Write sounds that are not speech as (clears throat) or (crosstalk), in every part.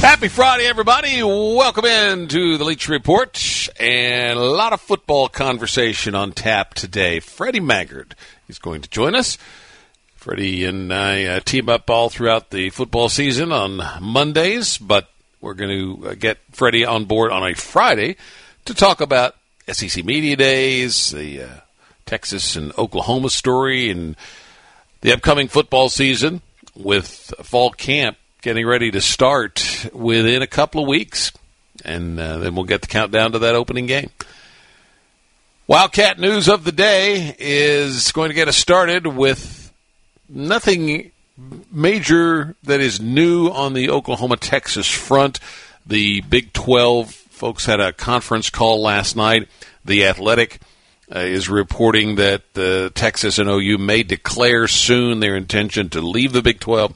Happy Friday, everybody. Welcome in to the Leach Report and a lot of football conversation on tap today. Freddie Maggard is going to join us. Freddie and I uh, team up all throughout the football season on Mondays, but we're going to uh, get Freddie on board on a Friday to talk about SEC Media Days, the uh, Texas and Oklahoma story, and the upcoming football season with fall camp getting ready to start within a couple of weeks. And uh, then we'll get the countdown to that opening game. Wildcat news of the day is going to get us started with nothing major that is new on the Oklahoma Texas front. The Big 12 folks had a conference call last night. The Athletic uh, is reporting that uh, Texas and OU may declare soon their intention to leave the Big 12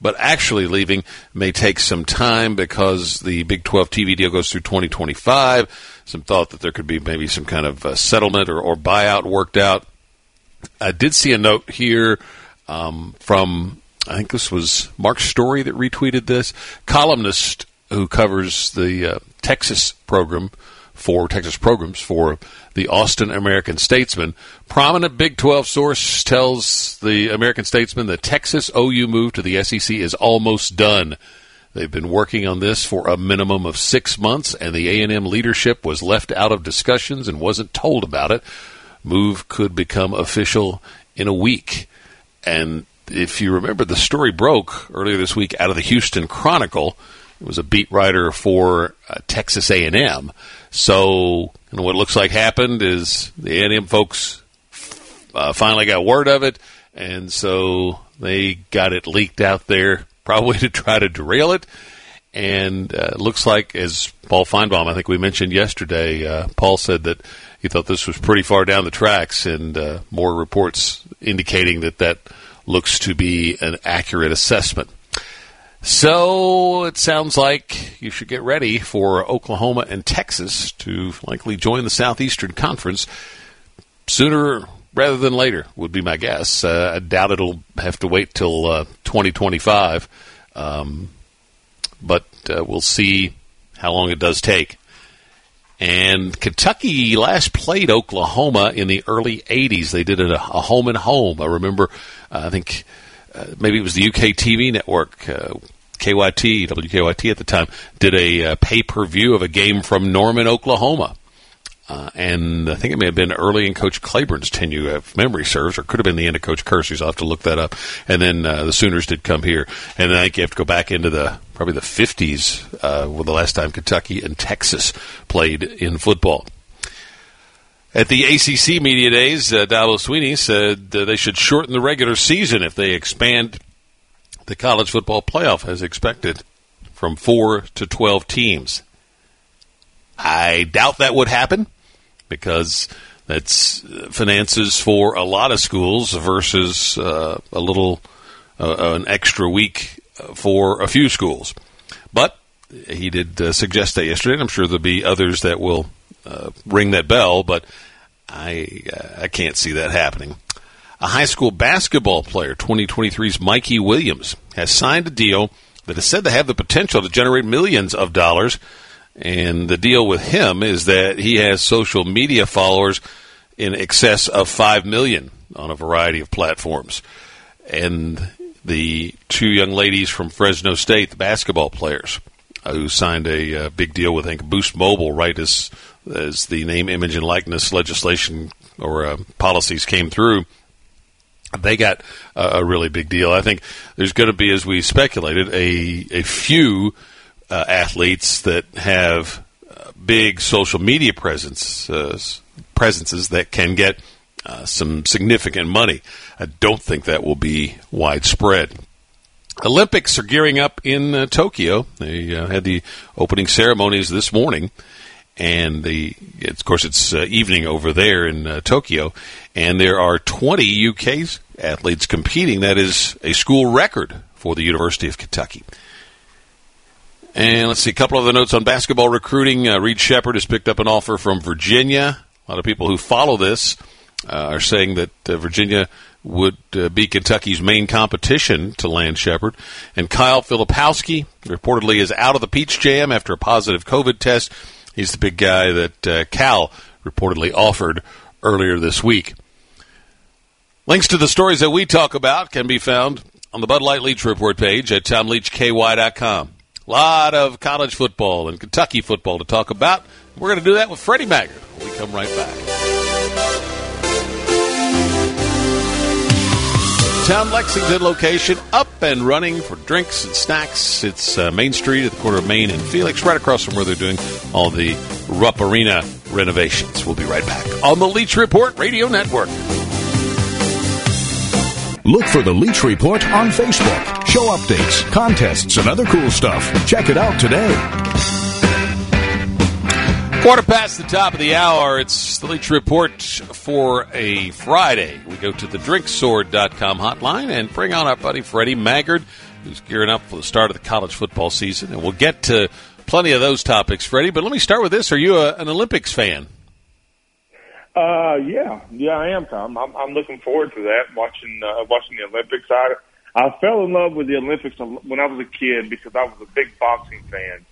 but actually leaving may take some time because the Big 12 TV deal goes through 2025. Some thought that there could be maybe some kind of settlement or, or, buyout worked out. I did see a note here um, from, I think this was Mark Story that retweeted this, columnist who covers the uh, Texas program for Texas programs for the Austin American Statesman. Prominent Big 12 source tells the American Statesman the Texas OU move to the SEC is almost done. They've been working on this for a minimum of six months, and the A&M leadership was left out of discussions and wasn't told about it. Move could become official in a week. And if you remember, the story broke earlier this week out of the Houston Chronicle. It was a beat writer for uh, Texas A&M so, know, what looks like happened is the A&M folks uh, finally got word of it, and so they got it leaked out there, (laughs) probably to try to derail it. And uh, looks like, as Paul Finebaum, I think we mentioned yesterday, uh, Paul said that he thought this was pretty far down the tracks, and uh, more reports indicating that that looks to be an accurate assessment. So it sounds like you should get ready for Oklahoma and Texas to likely join the Southeastern Conference sooner rather than later, would be my guess. Uh, I doubt it'll have to wait till uh, 2025, um, but uh, we'll see how long it does take. And Kentucky last played Oklahoma in the early 80s. They did it a, a home and home. I remember, uh, I think uh, maybe it was the UK TV network. Uh, KYT, WKYT at the time, did a uh, pay per view of a game from Norman, Oklahoma. Uh, and I think it may have been early in Coach Claiborne's tenure, if memory serves, or could have been the end of Coach Curci's. I'll have to look that up. And then uh, the Sooners did come here. And I think you have to go back into the probably the 50s, uh, the last time Kentucky and Texas played in football. At the ACC Media Days, uh, Dabo Swinney said uh, they should shorten the regular season if they expand the college football playoff as expected from four to 12 teams. I doubt that would happen because that's finances for a lot of schools versus uh, a little uh, an extra week for a few schools. But he did uh, suggest that yesterday, and I'm sure there'll be others that will uh, ring that bell. But I uh, I can't see that happening. A high school basketball player, 2023's Mikey Williams, has signed a deal that is said to have the potential to generate millions of dollars. And the deal with him is that he has social media followers in excess of 5 million on a variety of platforms. And the two young ladies from Fresno State, the basketball players, uh, who signed a uh, big deal with, I think, Boost Mobile, right as, as the name, image, and likeness legislation or uh, policies came through they got a, really big deal. I think there's going to be, as we speculated, a a few uh, athletes that have uh, big social media presence uh, presences that can get uh, some significant money. I don't think that will be widespread. Olympics are gearing up in uh, Tokyo. They uh, had the opening ceremonies this morning, and the of course it's uh, evening over there in uh, Tokyo, and there are 20 UK athletes competing. That is a school record for the University of Kentucky. And let's see a couple of the notes on basketball recruiting. Uh, Reed Sheppard has picked up an offer from Virginia. A lot of people who follow this uh, are saying that uh, Virginia would uh, be Kentucky's main competition to land Sheppard. And Kyle Filipowski reportedly is out of the Peach Jam after a positive COVID test. He's the big guy that uh, Cal reportedly offered earlier this week. Links to the stories that we talk about can be found on the Bud Light Leach Report page at TomLeachKY.com. A lot of college football and Kentucky football to talk about. We're going to do that with Freddie Maggard we come right back. Town Lexington location up and running for drinks and snacks. It's uh, Main Street at the corner of Main and Felix, right across from where they're doing all the Rupp Arena renovations. We'll be right back on the Leach Report Radio Network. Look for the Leach Report on Facebook. Show updates, contests, and other cool stuff. Check it out today. Quarter past the top of the hour. It's the Leach Report for a Friday. Go to the drinkstore.com hotline and bring on our buddy Freddie Maggard, who's gearing up for the start of the college football season. And we'll get to plenty of those topics, Freddie. But let me start with this. Are you a, an Olympics fan? Uh, yeah, yeah, I am, Tom. I'm, I'm looking forward to that. Watching uh, watching the Olympics. I I fell in love with the Olympics when I was a kid because I was a big boxing fan,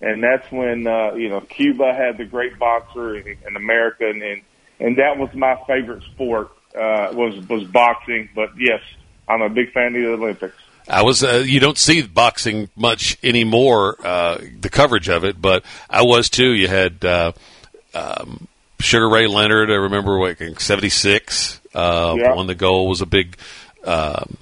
and that's when uh, you know Cuba had the great boxer in, in America, and, and and that was my favorite sport uh, was was boxing. But yes, I'm a big fan of the Olympics. I was. Uh, you don't see boxing much anymore, uh, the coverage of it, but I was too. You had uh, um, Sugar Ray Leonard, I remember, what, '76, uh, Yeah. won the goal. Was a big, um,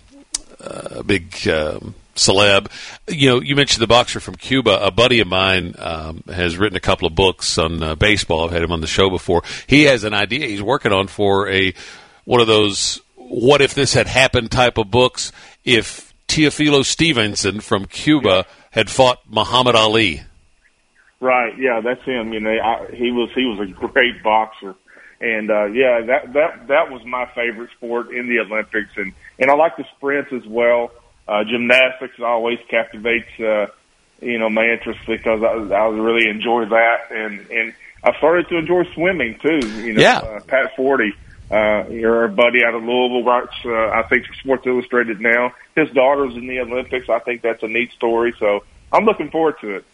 uh, big um, celeb. You know, you mentioned the boxer from Cuba. A buddy of mine um, has written a couple of books on uh, baseball. I've had him on the show before. He has an idea he's working on for a one of those "What if this had happened" type of books. If Teofilo Stevenson from Cuba had fought Muhammad Ali. Right. Yeah, that's him. You know, I, he was he was a great boxer, and uh, yeah, that that that was my favorite sport in the Olympics, and and I like the sprints as well. Uh, gymnastics always captivates uh, you know my interest because I, I really enjoy that, and and I started to enjoy swimming too. You know, Yeah. uh, Pat Forde. Uh, your buddy out of Louisville writes, uh, I think, for Sports Illustrated now. His daughter's in the Olympics. I think that's a neat story. So I'm looking forward to it.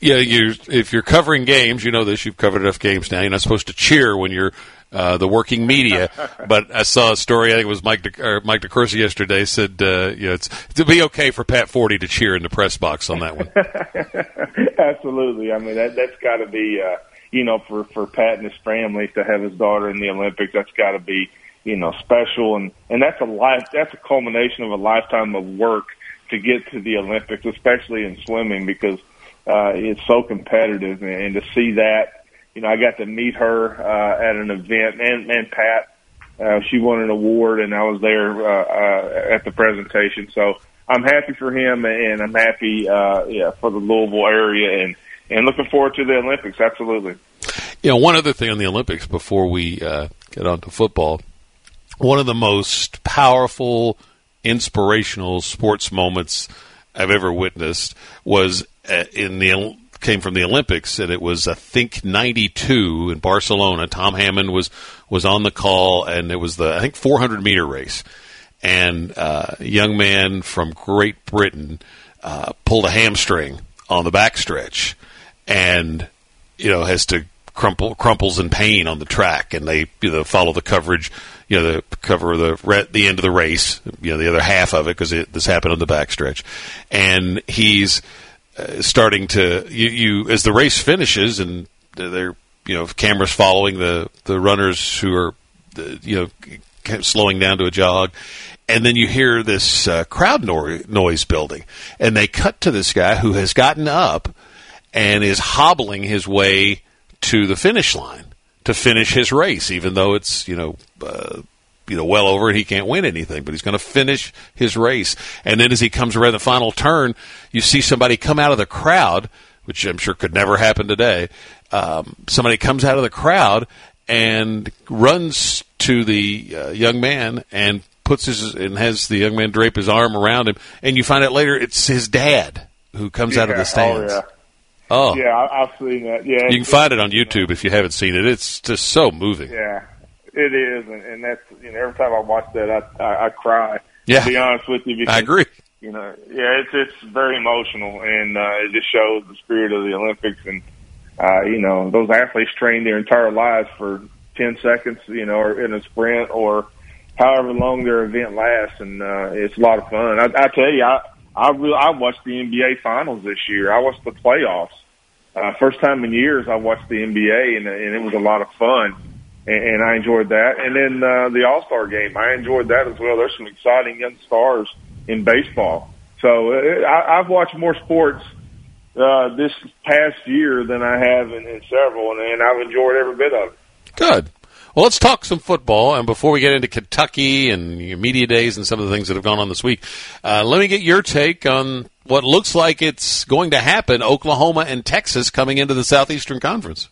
Yeah, you if you're covering games, you know this. You've covered enough games now. You're not supposed to cheer when you're uh, the working media. (laughs) but I saw a story. I think it was Mike De, or Mike DeCourcy yesterday said, uh, you know, it's to be okay for Pat Forde to cheer in the press box on that one. (laughs) Absolutely. I mean, that that's got to be, uh, you know, for for Pat and his family to have his daughter in the Olympics. That's got to be, you know, special, and and that's a life. That's a culmination of a lifetime of work to get to the Olympics, especially in swimming, because uh, it's so competitive, and, and to see that. You know, I got to meet her uh, at an event, and and Pat. Uh, she won an award, and I was there uh, uh, at the presentation. So I'm happy for him, and I'm happy, uh, yeah, for the Louisville area, and and looking forward to the Olympics. Absolutely. You know, one other thing on the Olympics before we uh, get on to football, one of the most powerful, inspirational sports moments I've ever witnessed was uh, in the came from the Olympics, and it was I think '92 in Barcelona. Tom Hammond was was on the call, and it was the I think 400 meter race, and uh, a young man from Great Britain uh, pulled a hamstring on the backstretch, and you know has to crumple crumples in pain on the track, and they you know follow the coverage, you know the cover the re- the end of the race, you know the other half of it because this happened on the backstretch, and he's uh, starting to you, you as the race finishes and they're you know cameras following the the runners who are uh, you know slowing down to a jog and then you hear this uh, crowd no- noise building and they cut to this guy who has gotten up and is hobbling his way to the finish line to finish his race even though it's you know uh, you know well over it. He can't win anything, but he's going to finish his race. And then as he comes around the final turn, you see somebody come out of the crowd, which I'm sure could never happen today. Um, somebody comes out of the crowd and runs to the uh, young man and puts his and has the young man drape his arm around him, and you find out later it's his dad who comes out of the stands. Oh, yeah. Oh, yeah, I, I've seen that. Yeah, you can find it on YouTube if you haven't seen it. It's just so moving. Yeah, it is, and, and that's you know every time I watch that, I I, I cry. Yeah. to be honest with you, because, I agree. You know, yeah, it's it's very emotional, and uh, it just shows the spirit of the Olympics, and uh, you know those athletes train their entire lives for ten seconds, you know, or in a sprint, or however long their event lasts, and uh, it's a lot of fun. I, I tell you, I I really I watched the NBA finals this year. I watched the playoffs. Uh, first time in years I watched the NBA, and, and it was a lot of fun, and, and I enjoyed that. And then uh, the All Star game, I enjoyed that as well. There's some exciting young stars in baseball. So uh, I, I've watched more sports uh, this past year than I have in, in several, and, and I've enjoyed every bit of it. Good. Well, let's talk some football. And before we get into Kentucky and media days and some of the things that have gone on this week, uh, let me get your take on what looks like it's going to happen Oklahoma and Texas coming into the Southeastern Conference.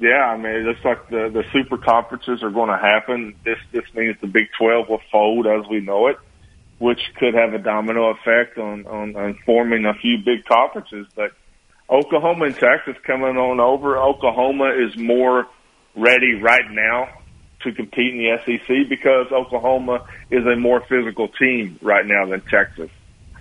Yeah, I mean, it looks like the, the super conferences are going to happen. This, this means the Big 12 will fold as we know it, which could have a domino effect on, on, on forming a few big conferences. But Oklahoma and Texas coming on over. Oklahoma is more ready right now to compete in the SEC because Oklahoma is a more physical team right now than Texas.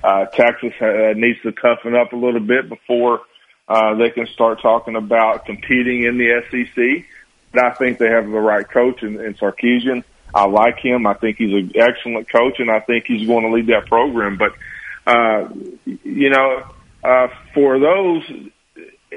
Uh, Texas uh, needs to toughen up a little bit before uh, they can start talking about competing in the SEC. But I think they have the right coach in, in Sarkisian. I like him. I think he's an excellent coach, and I think he's going to lead that program. But uh, you know, uh, for those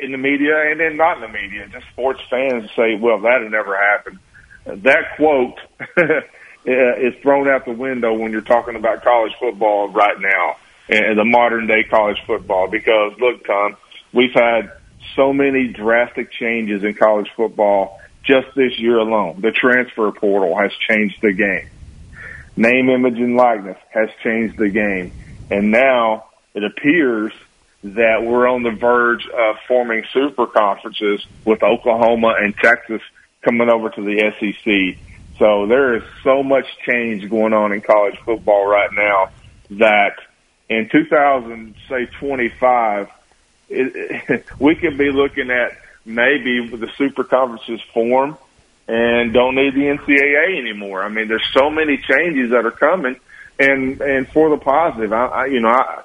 in the media and then not in the media, just sports fans say, well, that had never happened. That quote (laughs) is thrown out the window when you're talking about college football right now and the modern day college football because look, Tom, we've had so many drastic changes in college football just this year alone. The transfer portal has changed the game. Name, image, and likeness has changed the game. And now it appears that we're on the verge of forming super conferences with Oklahoma and Texas coming over to the SEC. So there is so much change going on in college football right now that in 2000, say 25, it, (laughs) we could be looking at maybe the super conferences form and don't need the NCAA anymore. I mean, there's so many changes that are coming, and and for the positive. I, I you know I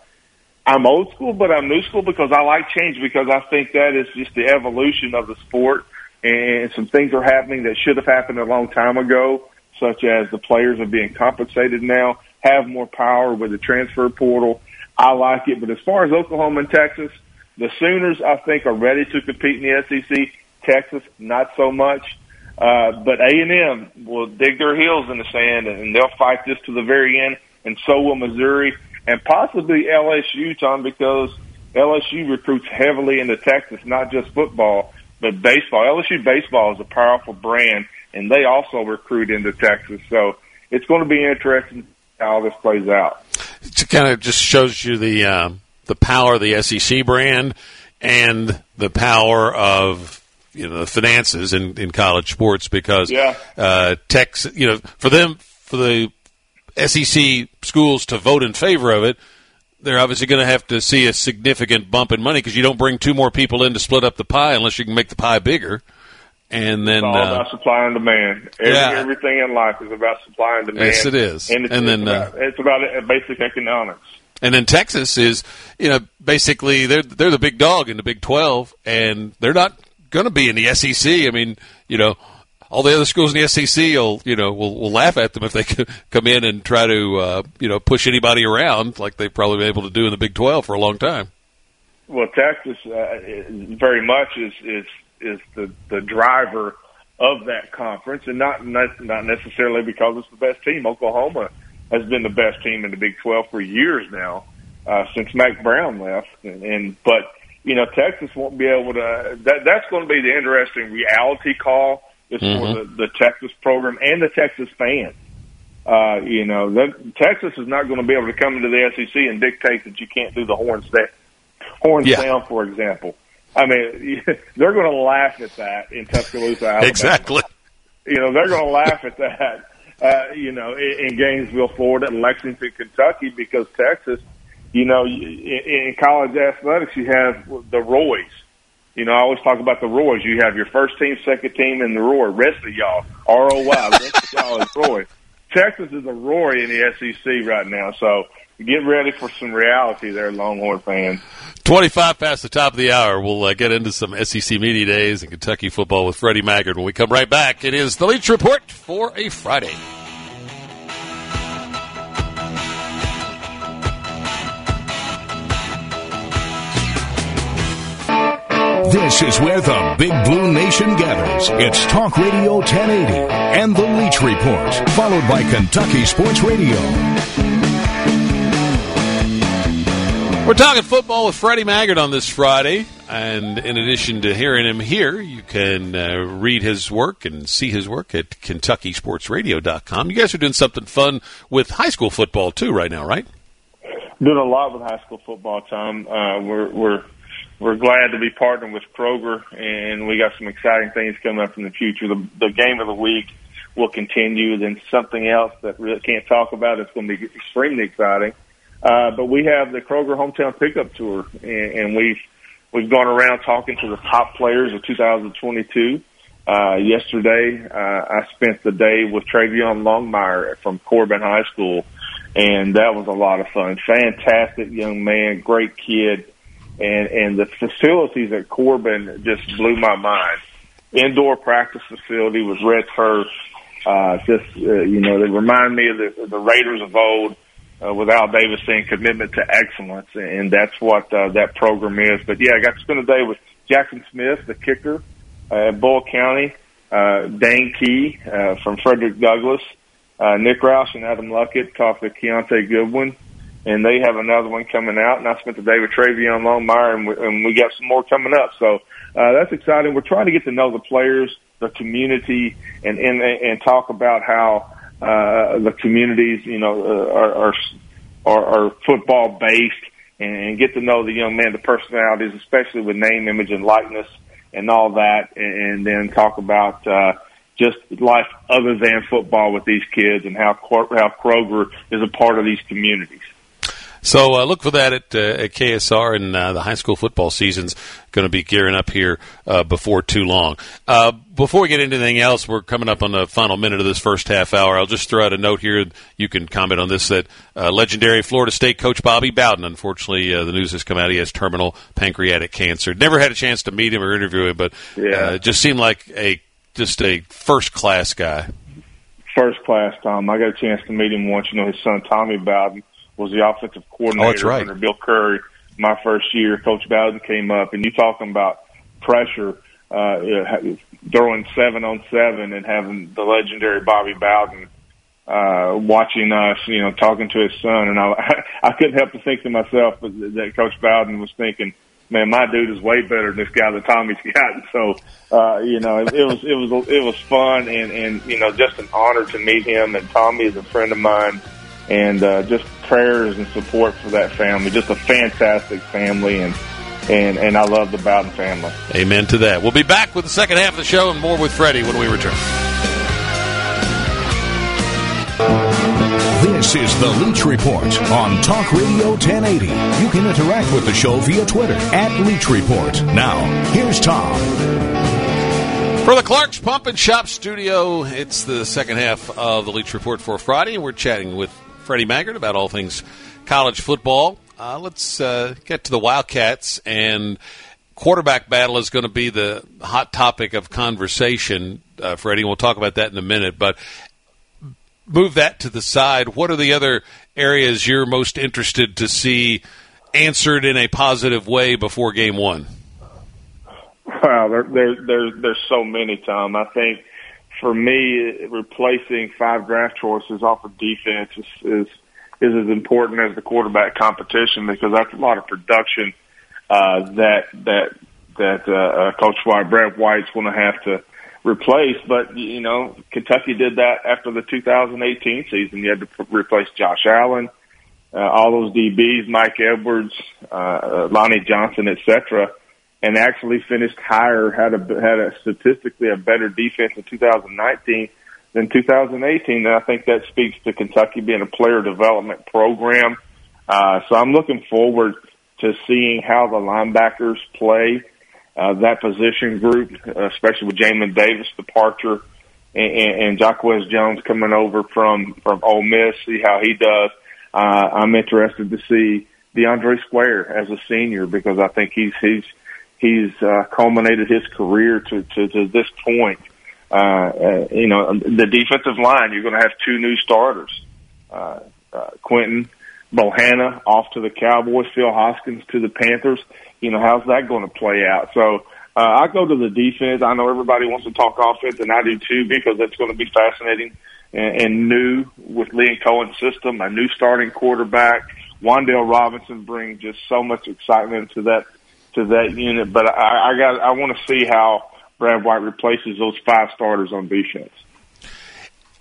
I'm old school, but I'm new school because I like change because I think that is just the evolution of the sport and some things are happening that should have happened a long time ago, such as the players are being compensated now, have more power with the transfer portal. I like it, but as far as Oklahoma and Texas, the Sooners I think are ready to compete in the SEC. Texas, not so much. Uh, but A and M will dig their heels in the sand and they'll fight this to the very end, and so will Missouri and possibly LSU, Tom, because LSU recruits heavily into Texas, not just football, but baseball. LSU baseball is a powerful brand, and they also recruit into Texas. So it's going to be interesting how this plays out. It kind of just shows you the um, the power of the SEC brand and the power of you know the finances in, in college sports because yeah. uh, Texas, you know, for them for the SEC schools to vote in favor of it, they're obviously going to have to see a significant bump in money because you don't bring two more people in to split up the pie unless you can make the pie bigger. And then it's all uh, about supply and demand. Every, yeah. Everything in life is about supply and demand. Yes, it is. And, it's, and then it's about, uh, it's about basic economics. And then Texas is, you know, basically they're they're the big dog in the Big Twelve, and they're not going to be in the SEC. I mean, you know, all the other schools in the SEC will, you know, will, will laugh at them if they (laughs) come in and try to, uh, you know, push anybody around like they've probably been able to do in the Big Twelve for a long time. Well, Texas uh, very much is is is the the driver of that conference, and not not necessarily because it's the best team. Oklahoma has been the best team in the Big Twelve for years now, uh, since Mack Brown left, and, and but you know Texas won't be able to. That that's going to be the interesting reality call is Mhm. for the, the Texas program and the Texas fans Uh, you know, that, Texas is not going to be able to come into the SEC and dictate that you can't do the horns down, horns Yeah. down, for example. I mean, (laughs) they're going to laugh at that in Tuscaloosa, Alabama. Exactly. You know, they're going to laugh at that. (laughs) Uh, you know, in, in Gainesville, Florida, and Lexington, Kentucky, because Texas. You know, in, in college athletics, you have the Roys. You know, I always talk about the Roys. You have your first team, second team, and the Roy. Rest of y'all, R O Y. Rest of y'all is Roy. Texas is a Roy in the SEC right now, so get ready for some reality there, Longhorn fans. 25 past the top of the hour. We'll uh, get into some SEC Media Days and Kentucky football with Freddie Maggard when we come right back. It is the Leach Report for a Friday. This is where the Big Blue Nation gathers. It's Talk Radio 1080 and the Leach Report, followed by Kentucky Sports Radio. We're talking football with Freddie Maggard on this Friday. And in addition to hearing him here, you can uh, read his work and see his work at KentuckySportsRadio.com. You guys are doing something fun with high school football, too, right now, right? Doing a lot with high school football, Tom. Uh, we're we're we're glad to be partnering with Kroger, and we got some exciting things coming up in the future. The, the game of the week will continue. Then something else that really can't talk about. It's going to be extremely exciting. Uh, but we have the Kroger Hometown Pickup Tour, and, and we've we've gone around talking to the top players of 2022. Uh, yesterday, uh, I spent the day with Travion Longmire from Corbin High School, and that was a lot of fun. Fantastic young man, great kid, and and the facilities at Corbin just blew my mind. Indoor practice facility with red turf. Uh, just uh, you know, they remind me of the, the Raiders of old uh, with Al Davis saying commitment to excellence, and that's what uh, that program is. But yeah, I got to spend a day with Jackson Smith, the kicker uh, at Boyle County, uh, Dane Key uh, from Frederick Douglass, uh, Nick Roush and Adam Luckett talked to Keontae Goodwin, and they have another one coming out. And I spent the day with Travion Longmire, and we, and we got some more coming up. So uh, that's exciting. We're trying to get to know the players, the community, and and and talk about how uh, the communities, you know, uh, are, are are, are football based, and, and get to know the young man, the personalities, especially with name, image, and likeness, and all that, and, and then talk about. Uh, just life other than football with these kids and how how Kroger is a part of these communities. So uh, look for that at, uh, at KSR, and uh, the high school football season's going to be gearing up here uh, before too long. Uh, before we get into anything else, we're coming up on the final minute of this first half hour. I'll just throw out a note here. You can comment on this that uh, legendary Florida State coach Bobby Bowden, unfortunately, uh, the news has come out he has terminal pancreatic cancer. Never had a chance to meet him or interview him, but Yeah. uh, just seemed like a just a first class guy. First class, Tom. I got a chance to meet him once. You know, his son Tommy Bowden was the offensive coordinator Oh, that's right. under Bill Curry. My first year, Coach Bowden came up, and you talking about pressure, uh, throwing seven on seven and having the legendary Bobby Bowden uh, watching us, you know, talking to his son, and I, (laughs) I couldn't help but think to myself that, Coach Bowden was thinking, "Man, my dude is way better than this guy that Tommy's (laughs) got." And so, uh, you know, it, it was it was it was fun, and and you know, just an honor to meet him. And Tommy is a friend of mine, and uh, just prayers and support for that family. Just a fantastic family, and and and I love the Bowden family. Amen to that. We'll be back with the second half of the show and more with Freddie when we return. This is the Leach Report on Talk Radio 1080. You can interact with the show via Twitter at Leach Report. Now, here's Tom. For the Clark's Pump and Shop Studio, it's the second half of the Leach Report for Friday, and we're chatting with Freddie Maggard about all things college football. Uh, let's uh, get to the Wildcats, and quarterback battle is going to be the hot topic of conversation, uh, Freddie. We'll talk about that in a minute, but move that to the side. What are the other areas you're most interested to see answered in a positive way before game one? Wow, there, there, there, there's so many, Tom. I think for me, replacing five draft choices off of defense is, is is as important as the quarterback competition because that's a lot of production uh, that that that uh, uh, Coach White, Brad White's going to have to replace. But you know, Kentucky did that after the 2018 season. You had to replace Josh Allen, uh, all those DBs, Mike Edwards, uh, Lonnie Johnson, etc., and actually finished higher, had a had a statistically a better defense in 2019 than 2018. And I think that speaks to Kentucky being a player development program. Uh, so I'm looking forward to seeing how the linebackers play uh, that position group, especially with Jamin Davis' departure and, and, and Jacquez Jones coming over from from Ole Miss. See how he does. Uh, I'm interested to see DeAndre Square as a senior because I think he's he's he's uh, culminated his career to to, to this point. Uh, uh, you know, the defensive line. You're going to have two new starters. Uh, uh, Quinton Bohanna off to the Cowboys, Phil Hoskins to the Panthers. You know, how's that going to play out? So uh, I go to the defense. I know everybody wants to talk offense, and I do too because it's going to be fascinating and, and new with Liam Coen's system, a new starting quarterback. Wan'Dale Robinson brings just so much excitement to that to that unit. But I, I got I want to see how Brad White replaces those five starters on defense.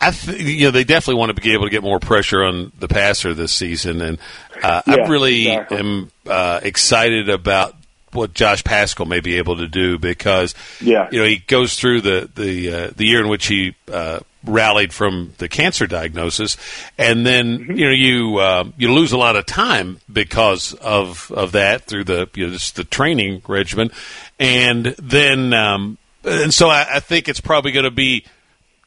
I th- you know they definitely want to be able to get more pressure on the passer this season, and uh, yeah, I really exactly. am uh, excited about what Josh Paschal may be able to do because Yeah. you know he goes through the the uh, the year in which he uh, rallied from the cancer diagnosis, and then you know you uh, you lose a lot of time because of of that through the you know just the training regimen, and then um, and so I, I think it's probably going to be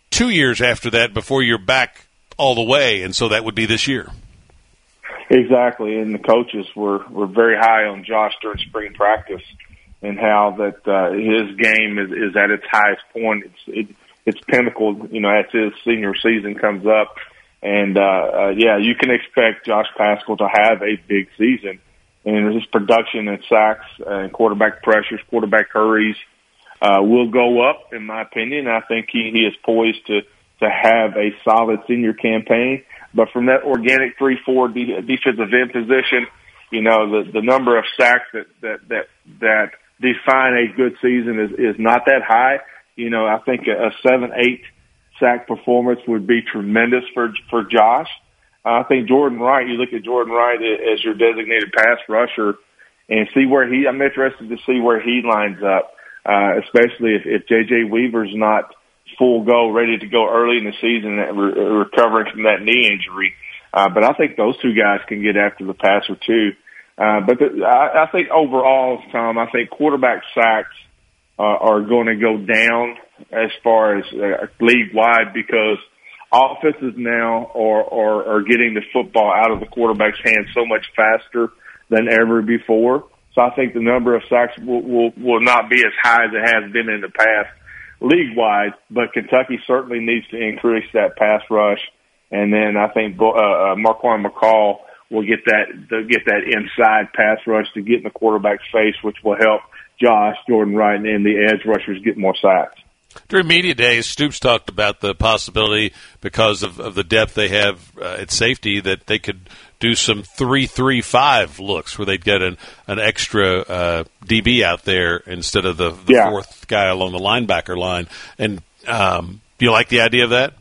two years after that before you're back all the way, and so that would be this year. Exactly, and the coaches were were very high on Josh during spring practice, and how that uh, his game is, is at its highest point. It's it, it's pinnacle, you know, as his senior season comes up, and uh, uh, yeah, you can expect Josh Paschal to have a big season, and his production and sacks and quarterback pressures, quarterback hurries, uh, will go up, in my opinion. I think he, he is poised to, to have a solid senior campaign. But from that organic 3-4 de- defensive end position, you know, the, the number of sacks that, that, that, that define a good season is, is not that high. You know, I think a, a 7-8 sack performance would be tremendous for, for Josh. I think Jordan Wright, you look at Jordan Wright as your designated pass rusher and see where he, I'm interested to see where he lines up uh, especially if, if JJ Weaver's not full go, ready to go early in the season, re- recovering from that knee injury. Uh, but I think those two guys can get after the passer too. Uh, but the, I, I think overall, Tom, I think quarterback sacks uh, are going to go down as far as uh, league wide because offenses now are, are, are getting the football out of the quarterback's hands so much faster than ever before. So I think the number of sacks will, will, will not be as high as it has been in the past league wide, but Kentucky certainly needs to increase that pass rush. And then I think uh, uh, Marquan McCall will get that get that inside pass rush to get in the quarterback's face, which will help Josh Jordan Wright and the edge rushers get more sacks. During media days, Stoops talked about the possibility, because of, of the depth they have uh, at safety, that they could do some three-three-five looks where they'd get an an extra uh, DB out there instead of the, the Yeah. fourth guy along the linebacker line. And um, do you like the idea of that?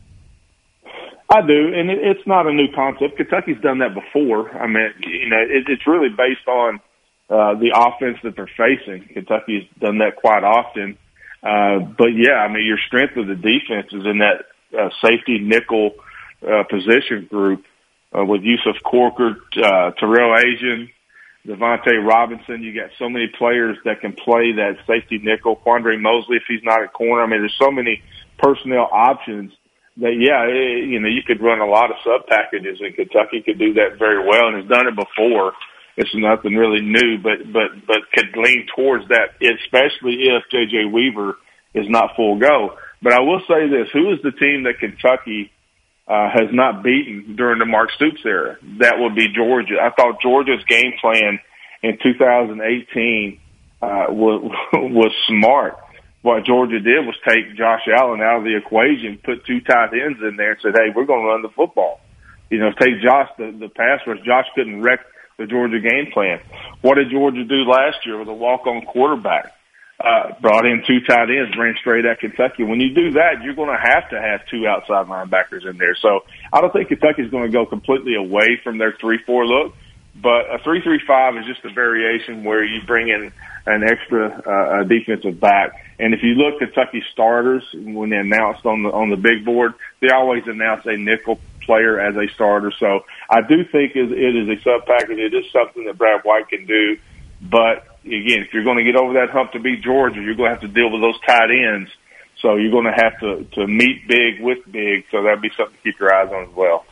I do, and it, it's not a new concept. Kentucky's done that before. I mean, you know, it, it's really based on uh, the offense that they're facing. Kentucky's done that quite often. Uh, but yeah, I mean, your strength of the defense is in that uh, safety nickel uh, position group uh, with Yusuf Corker, uh, Tyrell Ajian, Devontae Robinson. You got so many players that can play that safety nickel. Quandre Mosley, if he's not at corner. I mean, there's so many personnel options that, yeah, it, you know, you could run a lot of sub packages and Kentucky could do that very well and has done it before. It's nothing really new, but, but, but could lean towards that, especially if JJ Weaver is not full go. But I will say this, who is the team that Kentucky uh, has not beaten during the Mark Stoops era. That would be Georgia. I thought Georgia's game plan in 2018 uh, was, (laughs) was smart. What Georgia did was take Josh Allen out of the equation, put two tight ends in there, and said, "Hey, we're going to run the football." You know, take Josh the the pass rush. Josh couldn't wreck the Georgia game plan. What did Georgia do last year with a walk on quarterback? uh, brought in two tight ends, ran straight at Kentucky. When you do that, you're going to have to have two outside linebackers in there. So I don't think Kentucky's going to go completely away from their three-four look, but a three-three-five is just a variation where you bring in an extra uh, defensive back. And if you look Kentucky starters when they announced on the on the big board, they always announce a nickel player as a starter. So I do think it is a sub package. It is something that Brad White can do. But again, if you're going to get over that hump to beat Georgia, you're going to have to deal with those tight ends. So you're going to have to to meet big with big. So that'd be something to keep your eyes on as well.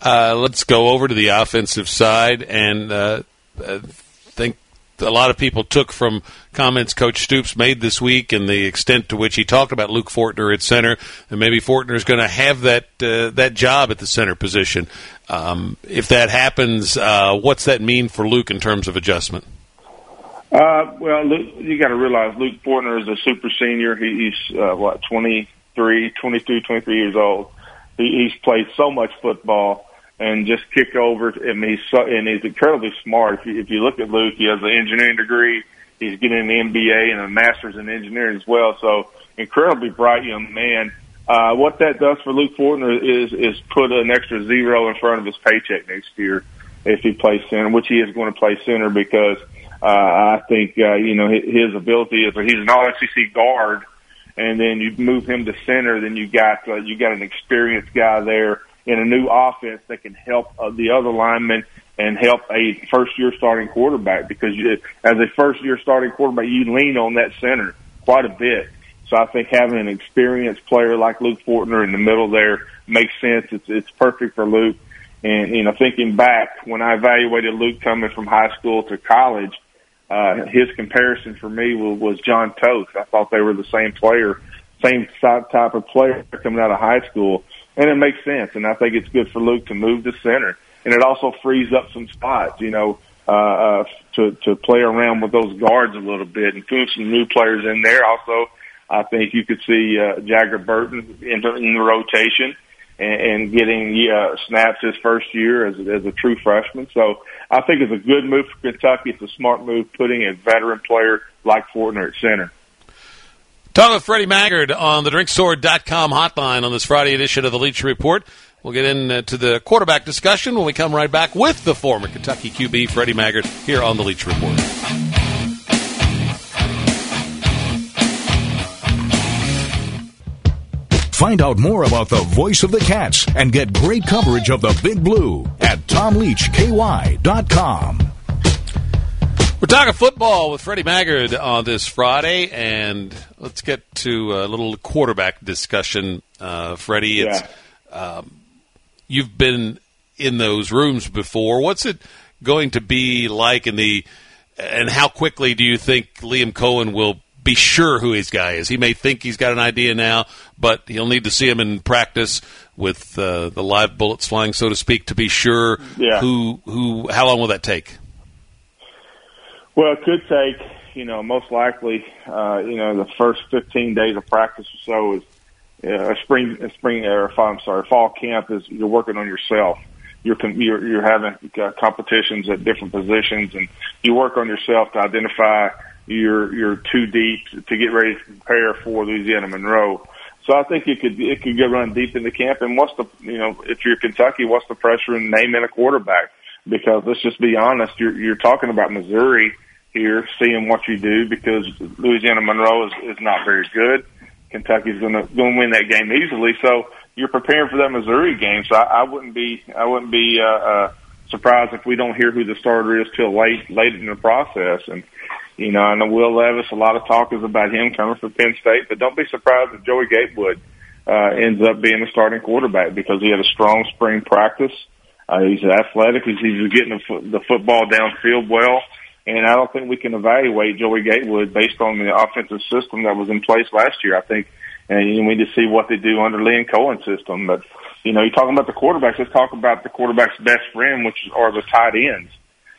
Uh, let's go over to the offensive side and uh, uh think a lot of people took from comments Coach Stoops made this week and the extent to which he talked about Luke Fortner at center, and maybe Fortner is going to have that uh, that job at the center position. Um, if that happens, uh, what's that mean for Luke in terms of adjustment? Uh, well, Luke, you got to realize Luke Fortner is a super senior. He, he's uh, what 23, 22, 23 years old. He, he's played so much football and just kick over. Mean, he's so, and he's incredibly smart. If you, if you look at Luke, he has an engineering degree. He's getting an MBA and a master's in engineering as well. So incredibly bright young man. Uh, what that does for Luke Fortner is is put an extra zero in front of his paycheck next year if he plays center, which he is going to play center because uh, I think uh, you know his ability is he's an All SEC guard, and then you move him to center, then you got uh, you got an experienced guy there in a new offense that can help uh, the other linemen and help a first year starting quarterback because you, as a first year starting quarterback, you lean on that center quite a bit. So I think having an experienced player like Luke Fortner in the middle there makes sense. It's, it's perfect for Luke. And, you know, thinking back when I evaluated Luke coming from high school to college, uh, his comparison for me was, was Jon Toth. I thought they were the same player, same type of player coming out of high school and it makes sense. And I think it's good for Luke to move to center, and it also frees up some spots, you know, uh, uh, to to play around with those guards a little bit and put some new players in there. Also, I think you could see uh, Jagger Burton in, in the rotation and, and getting uh, snaps his first year as, as a true freshman. So I think it's a good move for Kentucky. It's a smart move putting a veteran player like Fortner at center. Talking with Freddie Maggard on the drinkstore.com hotline on this Friday edition of the Leach Report. We'll get into uh, the quarterback discussion when we come right back with the former Kentucky QB, Freddie Maggard, here on the Leach Report. Find out more about the voice of the Cats and get great coverage of the Big Blue at TomLeachKY.com. We're talking football with Freddie Maggard on this Friday, and let's get to a little quarterback discussion. Uh, Freddie, it's um, you've been in those rooms before. What's it going to be like in the, and how quickly do you think Liam Coen will be sure who his guy is? He may think he's got an idea now, but he'll need to see him in practice with uh, the live bullets flying, so to speak, to be sure yeah. who who. How long will that take? Well, it could take, you know, most likely, uh, you know, the first 15 days of practice or so is uh, a spring, a spring, or I'm sorry, fall camp is you're working on yourself. You're you're, you're having uh, competitions at different positions, and you work on yourself to identify your your two deep to get ready to prepare for Louisiana Monroe. So I think it could it could go run deep into camp. And what's the you know if you're Kentucky, what's the pressure in naming a quarterback? Because let's just be honest, you're you're talking about Missouri here, seeing what you do because Louisiana Monroe is, is not very good. Kentucky's going to going to win that game easily. So you're preparing for that Missouri game. So I, I wouldn't be I wouldn't be uh, uh, surprised if we don't hear who the starter is till late late in the process. And you know, I know Will Levis. A lot of talk is about him coming from Penn State, but don't be surprised if Joey Gatewood uh, ends up being the starting quarterback because he had a strong spring practice. Uh, he's athletic. He's, he's getting the, fo- the football downfield well. And I don't think we can evaluate Joey Gatewood based on the offensive system that was in place last year. I think, and you need to see what they do under Liam Coen's system. But, you know, you're talking about the quarterbacks. Let's talk about the quarterback's best friend, which are the tight ends.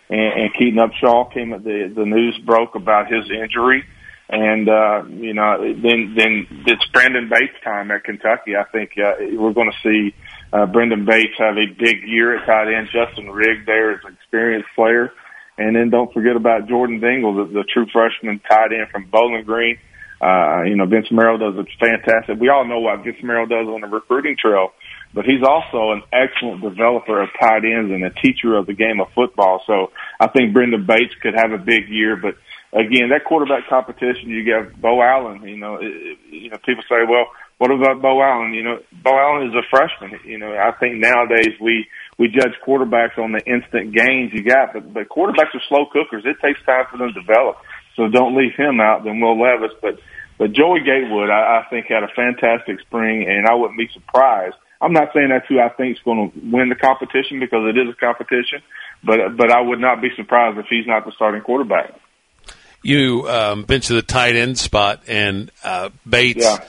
And, and Keaton Upshaw came the, the news broke about his injury. And, uh, you know, then, then it's Brenden Bates time at Kentucky. I think, uh, we're going to see, uh, Brenden Bates have a big year at tight end. Justin Rigg there is an experienced player And then don't forget about Jordan Dingle, the, the true freshman tight end from Bowling Green. Uh, you know, Vince Marrow does a fantastic. We all know what Vince Marrow does on the recruiting trail, but he's also an excellent developer of tight ends and a teacher of the game of football. So I think Brenden Bates could have a big year, but again, that quarterback competition, you got Beau Allen. You know, it, you know, people say, well, what about Beau Allen? You know, Beau Allen is a freshman. You know, I think nowadays we we judge quarterbacks on the instant gains you got, but but quarterbacks are slow cookers. It takes time for them to develop. So don't leave him out. Then Will Levis, but but Joey Gatewood, I, I think had a fantastic spring, and I wouldn't be surprised. I'm not saying that's who I think is going to win the competition because it is a competition, but but I would not be surprised if he's not the starting quarterback. You um, to the tight end spot, and uh, Bates. Yeah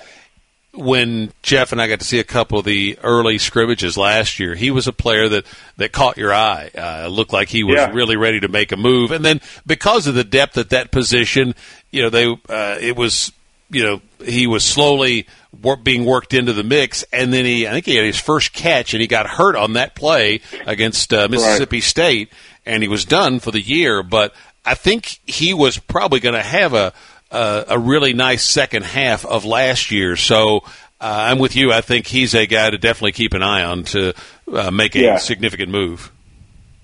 when Jeff and I got to see a couple of the early scrimmages last year, he was a player that, that caught your eye. Uh, looked like he was yeah. really ready to make a move. And then because of the depth at that position, you know, they, uh, it was, you know, he was slowly being worked into the mix. And then he, I think he had his first catch and he got hurt on that play against uh, Mississippi right. State and he was done for the year. But I think he was probably going to have a, uh, a really nice second half of last year. So uh, I'm with you. I think he's a guy to definitely keep an eye on to uh, make a yeah. significant move.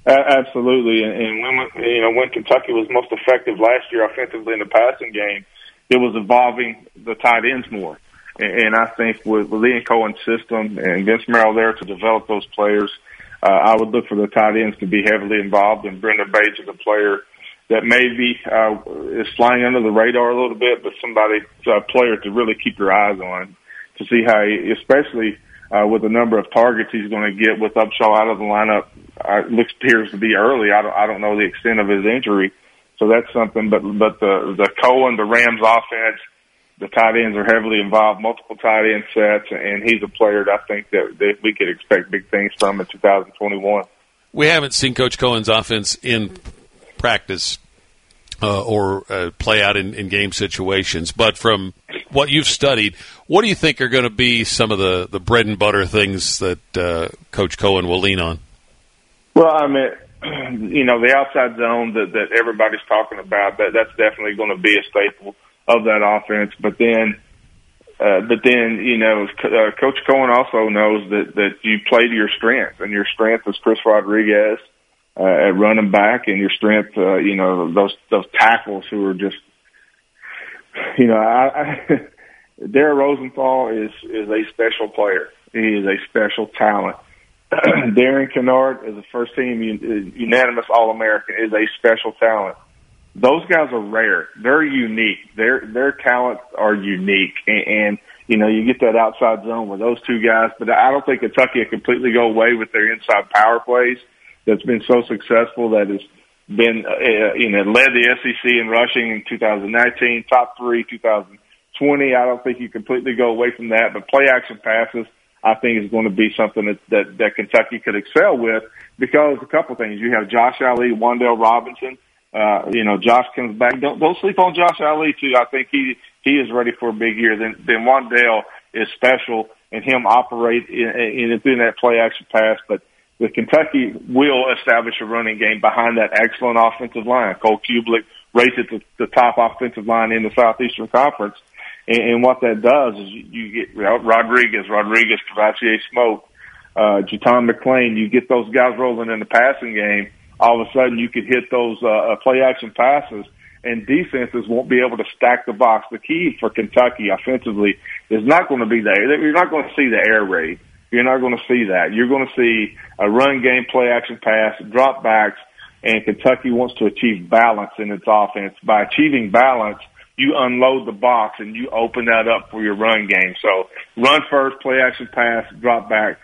Uh, absolutely, and, and when you know when Kentucky was most effective last year offensively in the passing game, it was involving the tight ends more. And, and I think with, with Liam Coen's system and Vince Marrow there to develop those players, uh, I would look for the tight ends to be heavily involved. And Brenden Bates is a player that maybe uh, is flying under the radar a little bit, but somebody, a player to really keep your eyes on to see how, he, especially uh, with the number of targets he's going to get with Upshaw out of the lineup. Uh, looks appears to be early. I don't, I don't know the extent of his injury, so that's something. But but the the Coen, the Rams offense, the tight ends are heavily involved, multiple tight end sets, and he's a player that I think that, that we could expect big things from in 2021. We haven't seen Coach Coen's offense in practice uh, or uh, play out in, in, game situations. But from what you've studied, what do you think are going to be some of the, the bread and butter things that uh, Coach Coen will lean on? Well, I mean, (clears throat) you know, the outside zone that, that everybody's talking about, that that's definitely going to be a staple of that offense. But then, uh, but then, you know, uh, Coach Coen also knows that, that you play to your strength, and your strength is Chris Rodriguez uh, at running back and your strength, uh, you know, those, those tackles who are just, you know, I, I (laughs) Dare Rosenthal is, is a special player. He is a special talent. (clears throat) Darian Kinnard is a first team unanimous All American, is a special talent. Those guys are rare. They're unique. Their their talents are unique, and, and you know you get that outside zone with those two guys. But I don't think Kentucky completely go away with their inside power plays that's been so successful that has been, uh, you know, led the SEC in rushing in 2019, top three 2020. I don't think you completely go away from that, but play action passes, I think is going to be something that, that, that Kentucky could excel with because a couple things. You have Josh Ali, Wan'Dale Robinson. Uh, you know, Josh comes back. Don't, don't sleep on Josh Ali too. I think he, he is ready for a big year. Then, then Wan'Dale is special and him operate in, in, in that play action pass, but that Kentucky will establish a running game behind that excellent offensive line. Cole Cubelic rates it to the top offensive line in the Southeastern Conference. And, and what that does is you, you get Rodriguez, Rodriguez, Kavosiey Smoke, uh, JuTahn McClain, you get those guys rolling in the passing game. All of a sudden you could hit those, uh, uh play action passes and defenses won't be able to stack the box. The key for Kentucky offensively is not going to be there. You're not going to see the air raid. You're not going to see that. You're going to see a run game, play action pass, drop backs, and Kentucky wants to achieve balance in its offense. By achieving balance, you unload the box and you open that up for your run game. So run first, play action pass, drop back.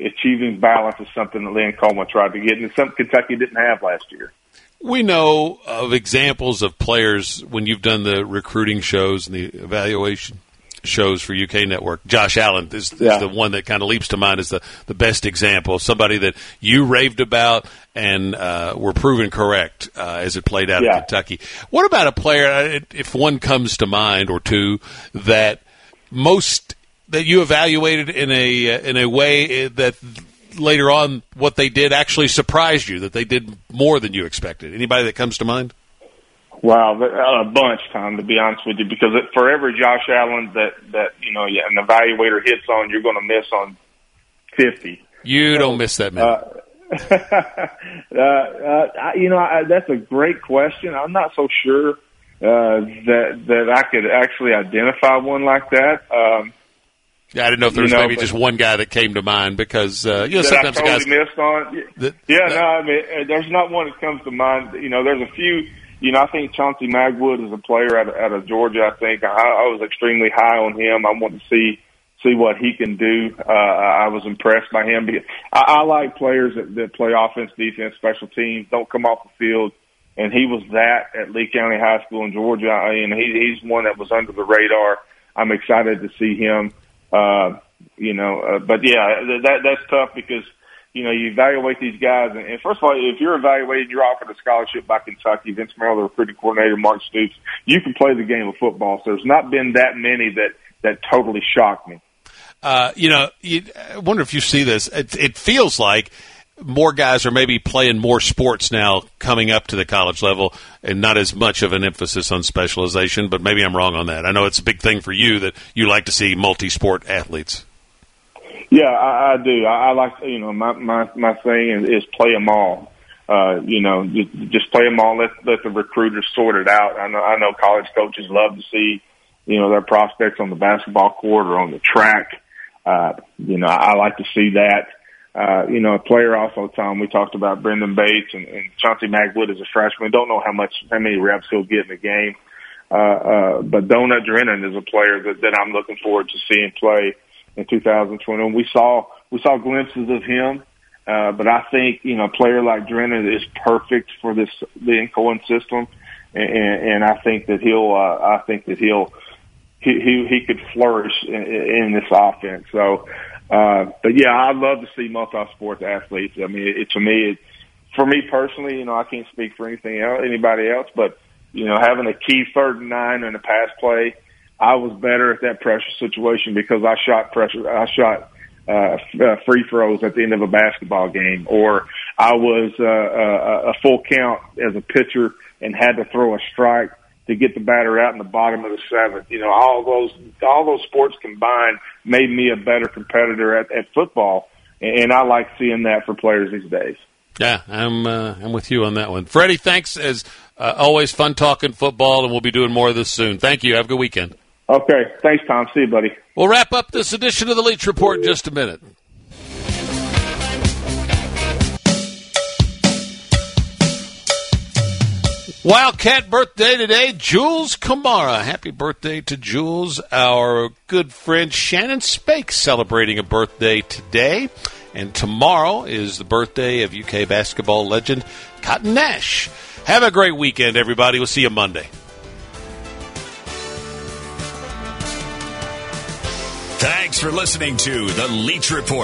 Achieving balance is something that Lynn Coleman tried to get, and it's something Kentucky didn't have last year. We know of examples of players when you've done the recruiting shows and the evaluation shows for UK Network. Josh Allen is, yeah. is the one that kind of leaps to mind as the, the best example. Somebody that you raved about and uh, were proven correct uh, as it played out yeah. in Kentucky. What about a player, uh, if one comes to mind or two, that most that you evaluated in a uh, in a way that later on what they did actually surprised you that they did more than you expected? Anybody that comes to mind? Wow, a bunch, Tom. To be honest with you, because for every Josh Allen that that you know an evaluator hits on, you're going to miss on fifty. You so, don't miss that many. Uh, (laughs) uh, uh, you know, I, that's a great question. I'm not so sure uh, that that I could actually identify one like that. Um, yeah, I didn't know if there was you know, maybe just one guy that came to mind because uh, you know sometimes I totally guys missed on. Yeah, that, no, I mean, uh, there's not one that comes to mind. You know, there's a few you know, I think Chauncey Magwood is a player out of, out of Georgia. I think I, I was extremely high on him. I want to see see what he can do. Uh, I was impressed by him. I, I like players that, that play offense, defense, special teams, don't come off the field. And he was that at Lee County High School in Georgia. I mean, he, he's one that was under the radar. I'm excited to see him. Uh, you know, uh, but yeah, that that's tough because you know, you evaluate these guys, and, and first of all, if you're evaluated, you're offered a scholarship by Kentucky, Vince Marrow, the recruiting coordinator, Mark Stoops, you can play the game of football. So there's not been that many that that totally shocked me. Uh, you know, you, I wonder if you see this. It, it feels like more guys are maybe playing more sports now coming up to the college level and not as much of an emphasis on specialization, but maybe I'm wrong on that. I know it's a big thing for you that you like to see multi sport athletes. Yeah, I, I do. I, I like you know my my my thing is, is play them all. Uh, you know, just, just play them all. Let let the recruiters sort it out. I know I know college coaches love to see you know their prospects on the basketball court or on the track. Uh, you know, I like to see that. Uh, you know, a player also, Tom, we talked about Brenden Bates and, and Chauncey Magwood as a freshman. Don't know how much, how many reps he'll get in the game. Uh, uh, but Donut Drennan is a player that, that I'm looking forward to seeing play in 2021. We saw we saw glimpses of him, uh, but I think you know a player like Drennan is perfect for this the Coen system, and, and I think that he'll uh, I think that he'll he he, he could flourish in, in this offense. So, uh, but yeah, I'd love to see multi-sport athletes. I mean, it, to me, it, for me personally, you know, I can't speak for anything else, anybody else, but you know, having a key third and nine and a pass play I was better at that pressure situation because I shot pressure. I shot uh, uh, free throws at the end of a basketball game, or I was uh, a, a full count as a pitcher and had to throw a strike to get the batter out in the bottom of the seventh. You know, all those all those sports combined made me a better competitor at, at football, and I like seeing that for players these days. Yeah, I'm uh, I'm with you on that one, Freddie. Thanks as uh, always, fun talking football, and we'll be doing more of this soon. Thank you. Have a good weekend. Okay. Thanks, Tom. See you, buddy. We'll wrap up this edition of the Leach Report in just a minute. Wildcat birthday today, Jules Kamara. Happy birthday to Jules. Our good friend Shannon Spake celebrating a birthday today. And tomorrow is the birthday of UK basketball legend Cotton Nash. Have a great weekend, everybody. We'll see you Monday. Thanks for listening to The Leach Report.